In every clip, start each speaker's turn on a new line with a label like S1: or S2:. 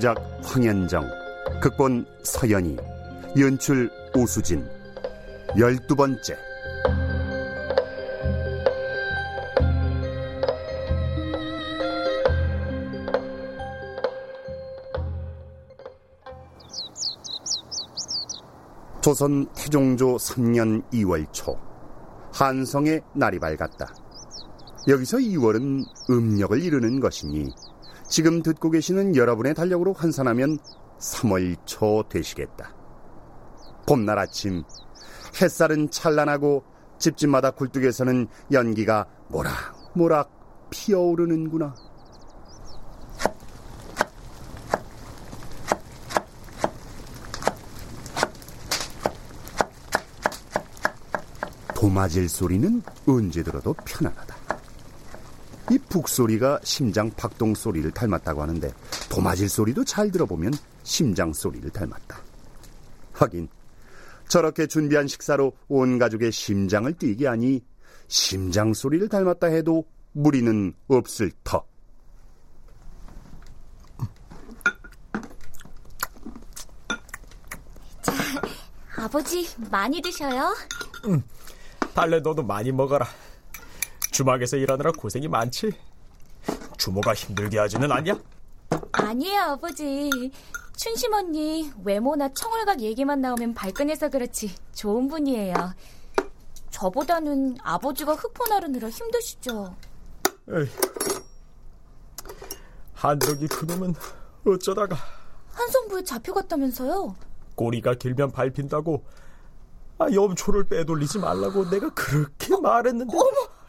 S1: 원작 황현정, 극본 서연이, 연출 오수진, 열두 번째. 조선 태종조 3년 2월 초, 한성의 날이 밝았다. 여기서 2월은 음력을 이루는 것이니 지금 듣고 계시는 여러분의 달력으로 환산하면 3월 초 되시겠다. 봄날 아침 햇살은 찬란하고 집집마다 굴뚝에서는 연기가 모락모락 피어오르는구나. 도마질 소리는 언제 들어도 편안하다. 이 북소리가 심장 박동 소리를 닮았다고 하는데 도마질 소리도 잘 들어보면 심장 소리를 닮았다. 하긴 저렇게 준비한 식사로 온 가족의 심장을 뛰게 하니 심장 소리를 닮았다 해도 무리는 없을 터.
S2: 자, 아버지 많이 드셔요.
S3: 응. 달래 너도 많이 먹어라. 주막에서 일하느라 고생이 많지? 주모가 힘들게 하지는 않냐?
S2: 아니에요, 아버지. 춘심 언니 외모나 청월각 얘기만 나오면 발끈해서 그렇지 좋은 분이에요. 저보다는 아버지가 흑포 나르느라 힘드시죠.
S3: 에이. 한덕이 그놈은 어쩌다가
S2: 한성부에 잡혀갔다면서요?
S3: 꼬리가 길면 밟힌다고 아, 염초를 빼돌리지 말라고 내가 그렇게 말했는데
S2: 어머!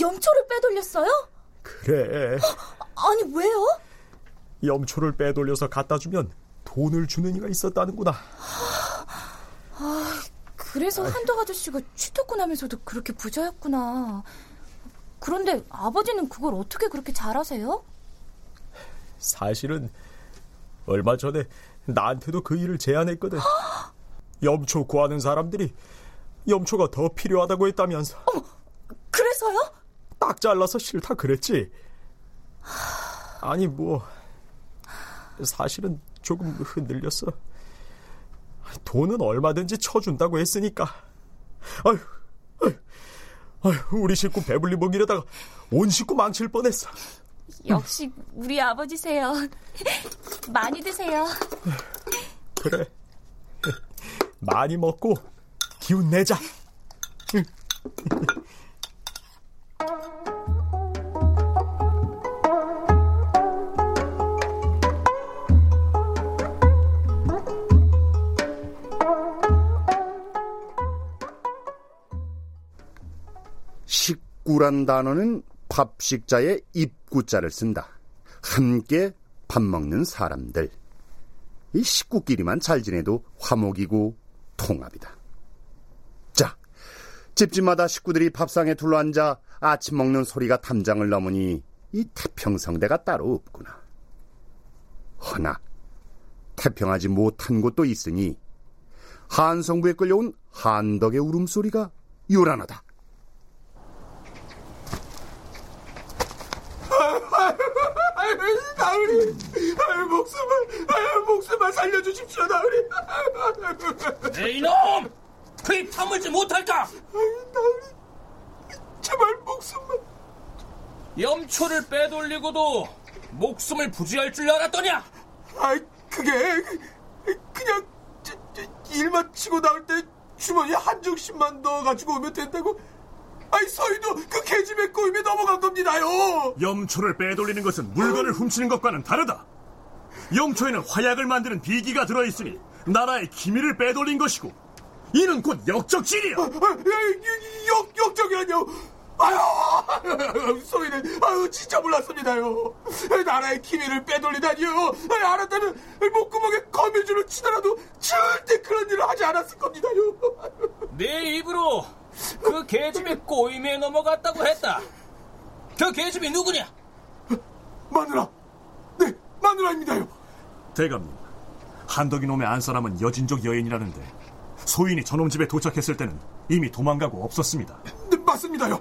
S2: 염초를 빼돌렸어요?
S3: 그래
S2: 아니 왜요?
S3: 염초를 빼돌려서 갖다 주면 돈을 주는 이가 있었다는구나
S2: 아, 그래서 한덕 아저씨가 취토꾼하면서도 그렇게 부자였구나 그런데 아버지는 그걸 어떻게 그렇게 잘하세요?
S3: 사실은 얼마 전에 나한테도 그 일을 제안했거든. 염초 구하는 사람들이 염초가 더 필요하다고 했다면서.
S2: 어머, 그래서요?
S3: 딱 잘라서 싫다 그랬지. 아니 뭐 사실은 조금 흔들렸어. 돈은 얼마든지 쳐준다고 했으니까. 아휴, 아휴, 아휴 우리 식구 배불리 먹이려다가 온 식구 망칠 뻔했어.
S2: 역시 우리 아버지세요. 많이 드세요.
S3: 그래. 많이 먹고 기운 내자.
S1: 식구란 단어는 밥식자의 입구자를 쓴다. 함께 밥 먹는 사람들. 이 식구끼리만 잘 지내도 화목이고 통합이다. 자, 집집마다 식구들이 밥상에 둘러앉아 아침 먹는 소리가 탐장을 넘으니 이 태평성대가 따로 없구나. 허나 태평하지 못한 곳도 있으니 한성부에 끌려온 한덕의 울음소리가 요란하다.
S4: 나으리, 아유, 목숨을, 아유, 목숨을 살려주십시오, 나으리.
S5: 네, 이놈! 그입 다물지 못할까?
S4: 나으리, 제발 목숨만.
S5: 염초를 빼돌리고도 목숨을 부지할 줄 알았더냐?
S4: 아이, 그게, 그냥, 저, 저, 일 마치고 나올 때 주머니에 한 중씩만 넣어 가지고 오면 된다고. 아이, 서희도 그 계집애 꼬임에 넘어간 겁니다요.
S6: 염초를 빼돌리는 것은 물건을 훔치는 것과는 다르다. 염초에는 화약을 만드는 비기가 들어있으니 나라의 기밀을 빼돌린 것이고 이는 곧 역적질이야.
S4: 아, 아, 역, 역적이라뇨. 아유, 소희는, 아유, 진짜 몰랐습니다요. 나라의 기밀을 빼돌리다니요. 아유, 알았다면, 목구멍에 거미줄을 치더라도 절대 그런 일을 하지 않았을 겁니다요.
S5: 네 입으로 그 계집의 꼬임에 넘어갔다고 했다. 그 계집이 누구냐?
S4: 마누라.
S6: 대감님, 한덕이 놈의 안사람은 여진족 여인이라는데 소인이 저놈 집에 도착했을 때는 이미 도망가고 없었습니다.
S4: 네, 맞습니다요.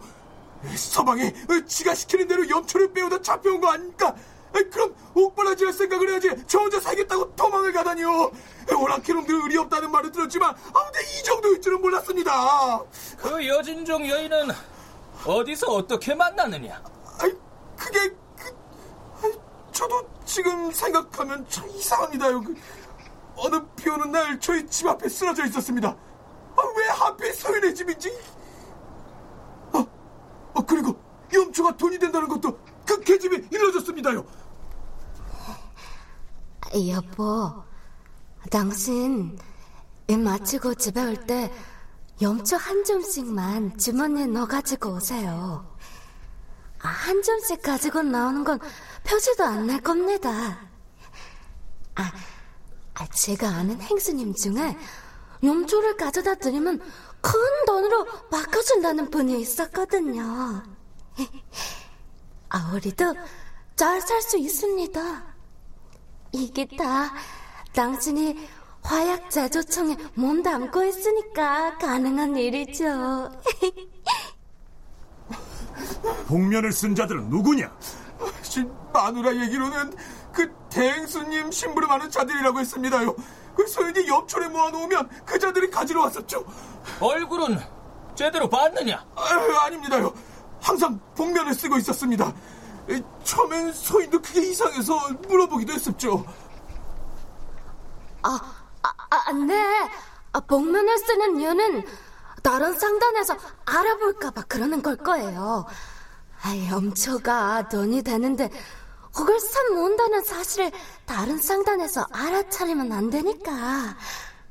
S4: 서방이 지가 시키는 대로 염초를 빼오다 잡혀온 거 아닙니까? 그럼 옥바라지할 생각을 해야지 저 혼자 살겠다고 도망을 가다니요. 오랑캐놈들 의리 없다는 말을 들었지만 아무데 이 정도일 줄은 몰랐습니다.
S5: 그 여진종 여인은 어디서 어떻게 만났느냐?
S4: 아이, 그게 그, 아이, 저도 지금 생각하면 참 이상합니다요. 그, 어느 비 오는 날 저희 집 앞에 쓰러져 있었습니다. 아, 왜 하필 소인의 집인지. 아, 아, 그리고 염초가 돈이 된다는 것도 그 계집에 이루어졌습니다요.
S7: 여보, 당신 일 마치고 집에 올 때 염초 한 점씩만 주머니에 넣어가지고 오세요. 아, 한 점씩 가지고 나오는 건 표지도 안 날 겁니다. 아, 아, 제가 아는 행수님 중에 염초를 가져다 드리면 큰 돈으로 바꿔준다는 분이 있었거든요. 아, 우리도 잘 살 수 있습니다. 이게 다 당신이 화약 제조청에 몸 담고 있으니까 가능한 일이죠.
S6: 복면을 쓴 자들은 누구냐?
S4: 마누라 얘기로는 그 대행수님 심부름하는 자들이라고 했습니다요. 그 소인이 염초를 모아놓으면 그 자들이 가지러 왔었죠.
S5: 얼굴은 제대로 봤느냐?
S4: 아유, 아닙니다요. 항상 복면을 쓰고 있었습니다. 처음엔 소인도 그게 이상해서 물어보기도 했었죠.
S7: 아, 아, 아 네. 아, 복면을 쓰는 이유는 다른 상단에서 알아볼까봐 그러는 걸 거예요. 아, 염초가 돈이 되는데 그걸 사 모은다는 사실을 다른 상단에서 알아차리면 안 되니까.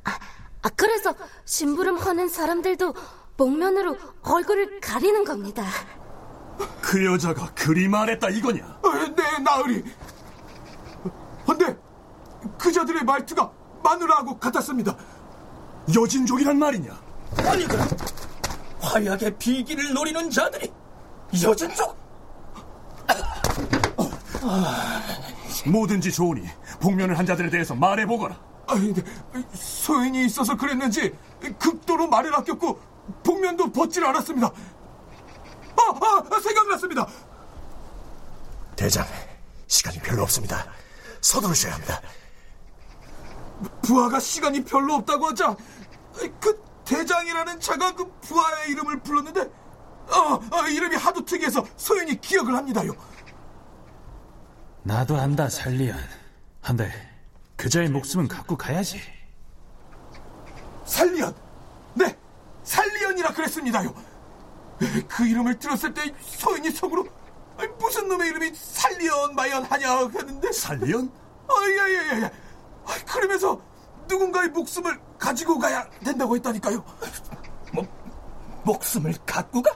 S7: 아, 아 그래서 심부름 하는 사람들도 복면으로 얼굴을 가리는 겁니다.
S6: 그 여자가 그리 말했다 이거냐?
S4: 네, 나으리. 근데 그 자들의 말투가 마누라하고 같았습니다.
S6: 여진족이란 말이냐?
S5: 아니 그럼 화약의 비기를 노리는 자들이 여진족?
S6: 뭐든지 좋으니 복면을 한 자들에 대해서 말해보거라.
S4: 아니, 소인이 있어서 그랬는지 극도로 말을 아꼈고 복면도 벗질 않았습니다. 아, 아, 생각났습니다.
S8: 대장, 시간이 별로 없습니다. 서두르셔야 합니다.
S4: 부하가 시간이 별로 없다고 하자 그 대장이라는 자가 그 부하의 이름을 불렀는데 어, 어, 이름이 하도 특이해서 소연이 기억을 합니다요.
S9: 나도 안다 살리언. 한데 그자의 목숨은 갖고 가야지.
S4: 살리언, 네, 살리언이라 그랬습니다요. 그 이름을 들었을 때 소연이 속으로 무슨 놈의 이름이 살리언 마연 하냐 했는데
S6: 살리언?
S4: 아예예예 예, 예. 그러면서 누군가의 목숨을 가지고 가야 된다고 했다니까요.
S5: 뭐 목숨을 갖고 가?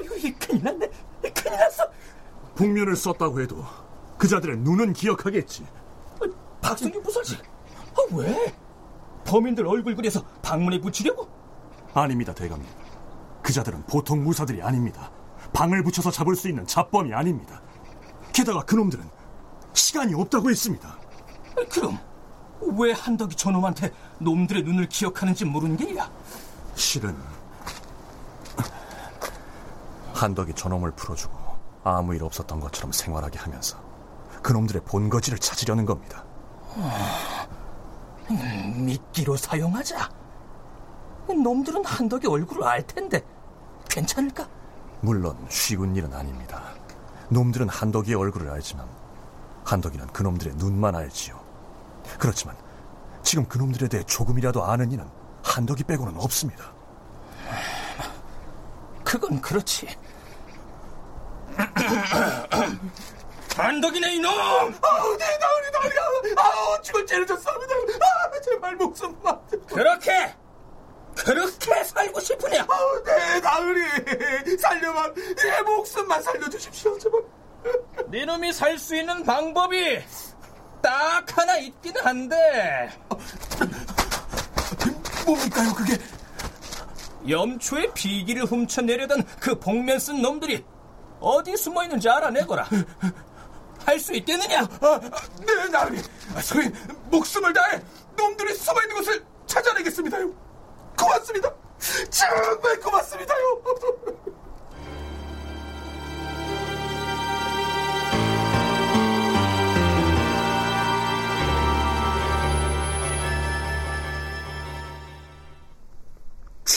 S5: 아유 이 큰일 났네.
S6: 큰일 났어. 복면을 썼다고 해도 그자들의 눈은 기억하겠지.
S5: 박승규 부사지. 아, 왜? 범인들 얼굴 그려서 방문에 붙이려고?
S6: 아닙니다, 대감님. 그자들은 보통 무사들이 아닙니다. 방을 붙여서 잡을 수 있는 잡범이 아닙니다. 게다가 그놈들은 시간이 없다고 했습니다.
S5: 그럼 왜 한덕이 저놈한테 놈들의 눈을 기억하는지 모르는 게야?
S6: 실은 한덕이 저놈을 풀어주고 아무 일 없었던 것처럼 생활하게 하면서 그놈들의 본거지를 찾으려는 겁니다.
S5: 음, 미끼로 사용하자. 놈들은 한덕의 얼굴을 알 텐데 괜찮을까?
S6: 물론 쉬운 일은 아닙니다. 놈들은 한덕이의 얼굴을 알지만 한덕이는 그놈들의 눈만 알지요. 그렇지만 지금 그놈들에 대해 조금이라도 아는 이는 한덕이 빼고는 없습니다.
S5: 그건 그렇지. 한덕이네 이놈!
S4: 아우 네 나으리 나으리 아우 죽을 죄를 졌습니다. 아 제발 목숨 만
S5: 그렇게 그렇게 살고 싶으냐?
S4: 아우 네 나으리 살려만 내 목숨만 살려주십시오 제발.
S5: 네 놈이 살 수 있는 방법이 딱 하나 있긴 한데.
S4: 뭡니까요 그게?
S5: 염초의 비기를 훔쳐내려던 그 복면 쓴 놈들이 어디 숨어 있는지 알아내거라. 할 수 있겠느냐?
S4: 아, 네, 나으리. 소인 목숨을 다해 놈들이 숨어 있는 곳을 찾아내겠습니다요. 고맙습니다. 정말 고맙습니다요.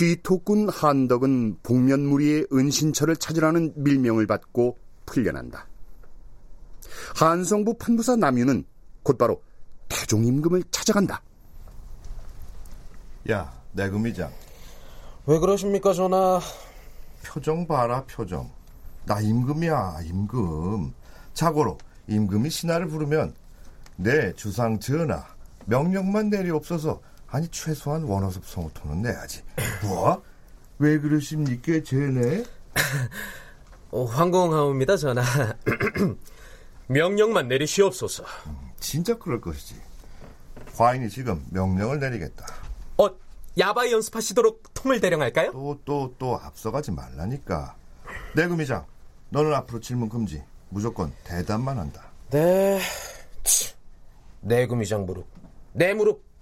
S1: 쥐토꾼 한덕은 복면무리의 은신처를 찾으라는 밀명을 받고 풀려난다. 한성부 판부사 남유는 곧바로 태종임금을 찾아간다.
S10: 야, 내금이장.
S11: 왜 그러십니까, 전하?
S10: 표정 봐라, 표정. 나 임금이야, 임금. 자고로 임금이 신하를 부르면 내 주상 전하 명령만 내리옵소서 아니 최소한 원어섭 성우토는 내야지. 뭐? 왜 그러십니까, 전하?
S11: 어, 황공하옵니다, 전하. 명령만 내리시옵소서.
S10: 음, 진짜 그럴 것이지. 과인이 지금 명령을 내리겠다.
S11: 어, 야바 연습하시도록 통을 대령할까요?
S10: 또, 또, 또 앞서가지 말라니까. 내금이장, 너는 앞으로 질문 금지. 무조건 대답만 한다.
S11: 네. 내금이장 무릎. 내 무릎.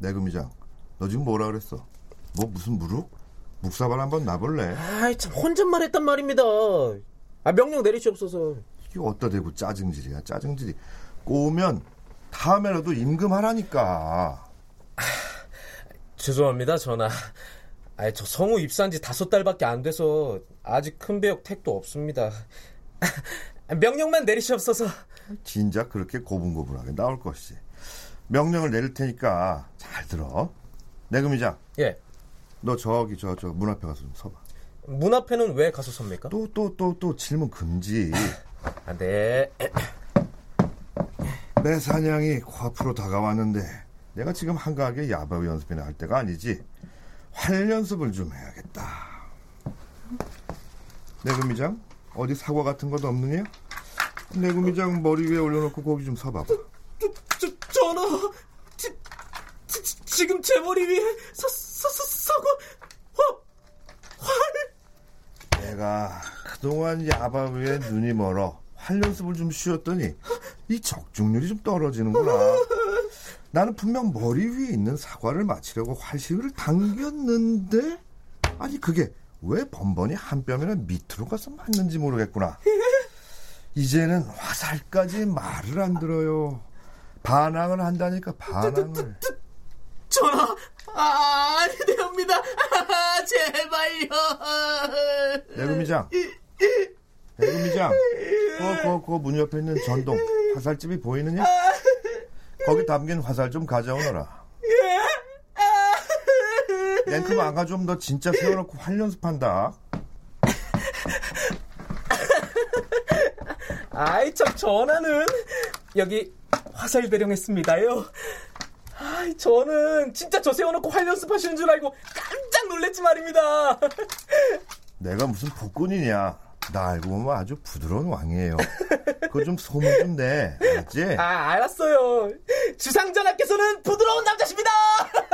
S10: 내금이장, 너 지금 뭐라 그랬어? 뭐 무슨 무릎? 묵사발 한번 놔볼래?
S11: 아이, 참, 혼잣말 했단 말입니다. 아, 명령 내리시옵소서.
S10: 이게 어디다 대고 짜증질이야, 짜증질이. 꼬우면 다음에라도 임금하라니까.
S11: 아, 죄송합니다, 전하. 아, 저 성우 입사한 지 다섯 달밖에 안 돼서 아직 큰 배역 택도 없습니다. 명령만 내리시옵소서.
S10: 진작 그렇게 고분고분하게 나올 것이지. 명령을 내릴 테니까 잘 들어. 내금이장.
S11: 예.
S10: 너 저기 저 저 문 앞에 가서 좀 서봐.
S11: 문 앞에는 왜 가서 섭니까?
S10: 또 또 또 또 질문 금지.
S11: 아, 네.
S10: 내 사냥이 코앞으로 다가왔는데 내가 지금 한가하게 야바위 연습이나 할 때가 아니지. 활 연습을 좀 해야겠다. 내금이장 어디 사과 같은 것도 없느냐? 내금이장 머리 위에 올려놓고 거기 좀 서봐봐.
S11: 전하, 지, 지, 지금 제 머리 위에 사, 사, 사, 사과, 화, 활.
S10: 내가 그동안 야바위에 눈이 멀어 활 연습을 좀 쉬었더니 이 적중률이 좀 떨어지는구나. 나는 분명 머리 위에 있는 사과를 맞히려고 활시위를 당겼는데 아니 그게 왜 번번이 한 뼘이나 밑으로 가서 맞는지 모르겠구나. 이제는 화살까지 말을 안 들어요. 반항을 한다니까 반항을.
S11: 전하, 아, 아니 되옵니다. 아, 제발요.
S10: 내금이장. 내금이장. 그, 그, 그문 옆에 있는 전동 화살집이 보이느냐? 거기 담긴 화살 좀 가져오너라. 랭크만 안 가져오면 너 진짜 세워놓고 활 연습한다.
S11: 아이, 참, 전하는 여기 화살 대령했습니다요. 아이, 저는 진짜 저 세워놓고 활 연습하시는 줄 알고 깜짝 놀랬지 말입니다.
S10: 내가 무슨 복군이냐. 나 알고 보면 아주 부드러운 왕이에요. 그거 좀 소문 좀 내. 알았지?
S11: 아, 알았어요. 주상전하께서는 부드러운 남자십니다.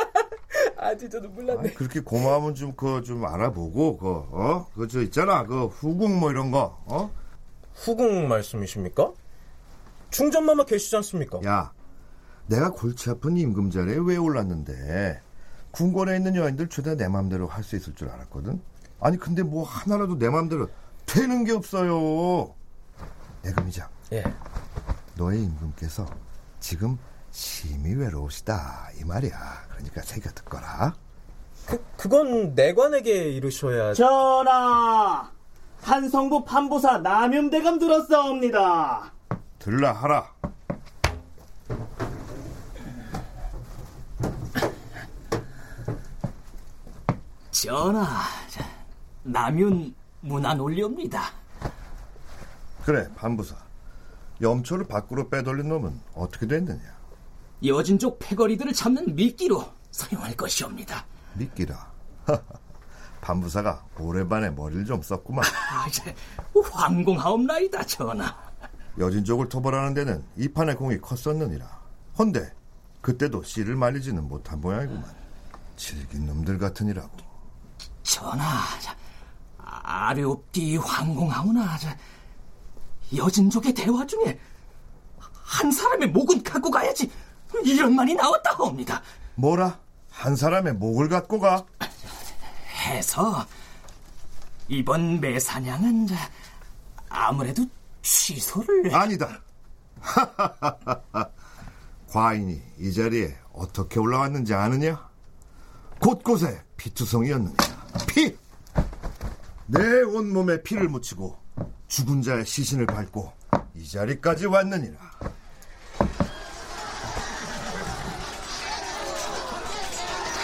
S11: 아, 진짜 눈물 났네.
S10: 아니, 그렇게 고마우면 좀 그거 좀 알아보고 그 어? 그거 저 있잖아. 그 후궁 뭐 이런 거. 어?
S11: 후궁 말씀이십니까? 충전마마 계시지 않습니까?
S10: 야. 내가 골치 아픈 임금 자리에 왜 올랐는데 궁궐에 있는 여인들 죄다 내 맘대로 할 수 있을 줄 알았거든. 아니 근데 뭐 하나라도 내 맘대로 되는 게 없어요. 내금이장.
S11: 예.
S10: 너의 임금께서 지금 심히 외로우시다 이 말이야. 그러니까 새겨 듣거라.
S11: 그, 그건 내관에게 이르셔야.
S12: 전하, 한성부 판보사 남윤대감 들었사옵니다.
S10: 들라 하라.
S5: 전하, 남윤 문안 올리옵니다.
S10: 그래 판부사. 염초를 밖으로 빼돌린 놈은 어떻게 됐느냐?
S5: 여진족 패거리들을 잡는 미끼로 사용할 것이옵니다.
S10: 미끼라. 판부사가 오래반에 머리를 좀 썼구만.
S5: 아, 이제 황공하옵나이다, 전하.
S10: 여진족을 토벌하는 데는 이 판의 공이 컸었느니라. 헌데 그때도 씨를 말리지는 못한 모양이구만. 질긴 놈들 같으니라고.
S5: 전하, 아뢰옵디 황공하오나 여진족의 대화 중에 한 사람의 목은 갖고 가야지 이런 말이 나왔다 하옵니다.
S10: 뭐라? 한 사람의 목을 갖고 가?
S5: 해서 이번 매사냥은 아무래도 취소를
S10: 아니다. 과인이 이 자리에 어떻게 올라왔는지 아느냐? 곳곳에 피투성이었느냐? 피! 내 온몸에 피를 묻히고 죽은 자의 시신을 밟고 이 자리까지 왔느니라.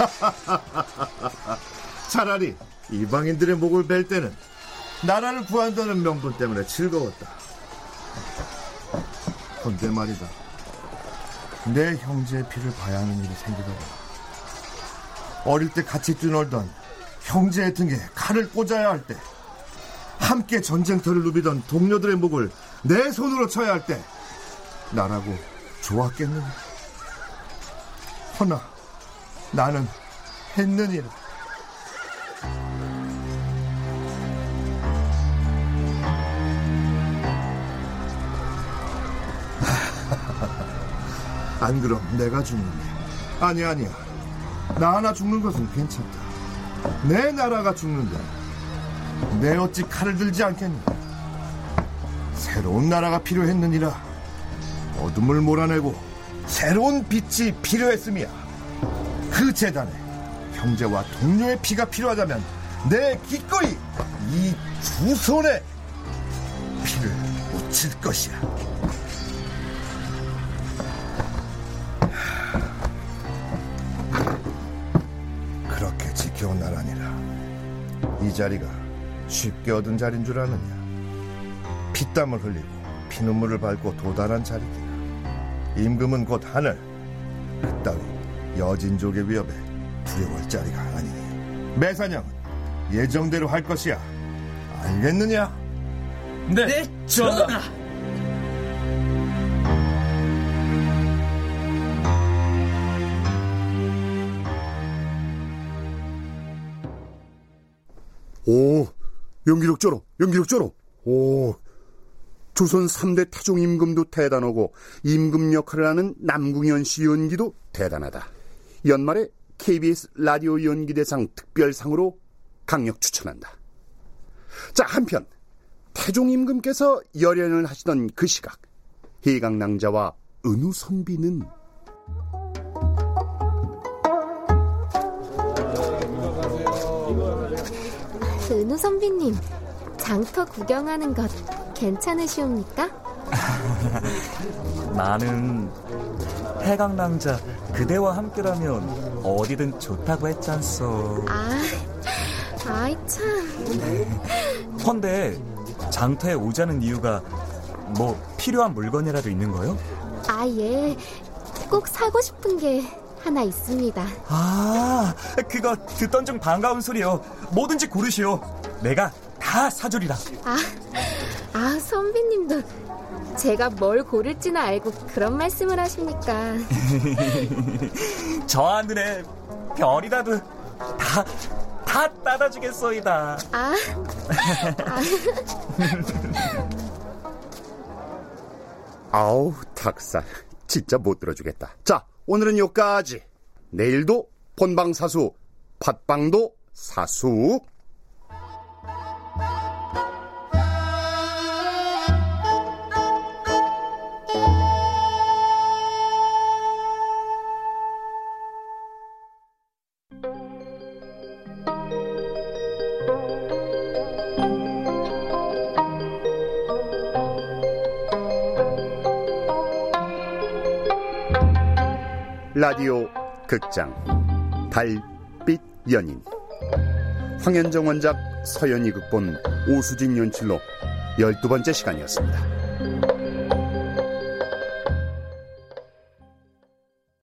S10: 차라리 이방인들의 목을 벨 때는 나라를 구한다는 명분 때문에 즐거웠다. 헌데 말이다. 내 형제의 피를 봐야 하는 일이 생기더라. 어릴 때 같이 뛰놀던 형제의 등에 칼을 꽂아야 할 때, 함께 전쟁터를 누비던 동료들의 목을 내 손으로 쳐야 할 때, 나라고 좋았겠느냐? 허나, 나는 했느니 안 그럼 내가 죽는데. 아니, 아니야. 나 하나 죽는 것은 괜찮다. 내 나라가 죽는데. 내 어찌 칼을 들지 않겠니? 새로운 나라가 필요했느니라. 어둠을 몰아내고 새로운 빛이 필요했음이야. 그 재단에 형제와 동료의 피가 필요하다면 내 기꺼이 이 두 손에 피를 묻힐 것이야. 이 자리가 쉽게 얻은 자리인 줄 아느냐? 피땀을 흘리고 피눈물을 밟고 도달한 자리기라. 임금은 곧 하늘. 그따위 여진족의 위협에 두려워할 자리가 아니니. 매사냥은 예정대로 할 것이야. 알겠느냐?
S5: 네, 전하.
S1: 오, 연기력 쩔어, 연기력 쩔어. 오, 조선 3대 태종 임금도 대단하고 임금 역할을 하는 남궁현 씨 연기도 대단하다. 연말에 KBS 라디오 연기대상 특별상으로 강력 추천한다. 자, 한편 태종 임금께서 열연을 하시던 그 시각 해강낭자와 은우 선비는
S7: 은우 선비님, 장터 구경하는 것 괜찮으시옵니까?
S13: 나는 해강낭자 그대와 함께라면 어디든 좋다고 했잖소.
S7: 아, 아이 참.
S13: 헌데 장터에 오자는 이유가 뭐 필요한 물건이라도 있는 거요?
S7: 아, 예. 꼭 사고 싶은 게 하나 있습니다.
S13: 아, 그거 듣던 중 반가운 소리요. 뭐든지 고르시오. 내가 다 사주리라.
S14: 아, 아 선배님도 제가 뭘 고를지는 알고 그런 말씀을 하십니까?
S13: 저 하늘에 별이라도 다, 다 따다 주겠소이다.
S14: 아,
S1: 아우, 닭살. 진짜 못 들어주겠다. 자, 오늘은 여기까지. 내일도 본방사수, 팥빵도 사수. 라디오 극장 달빛 연인 황현정 원작 서연이 극본 오수진 연출로 열두 번째 시간이었습니다.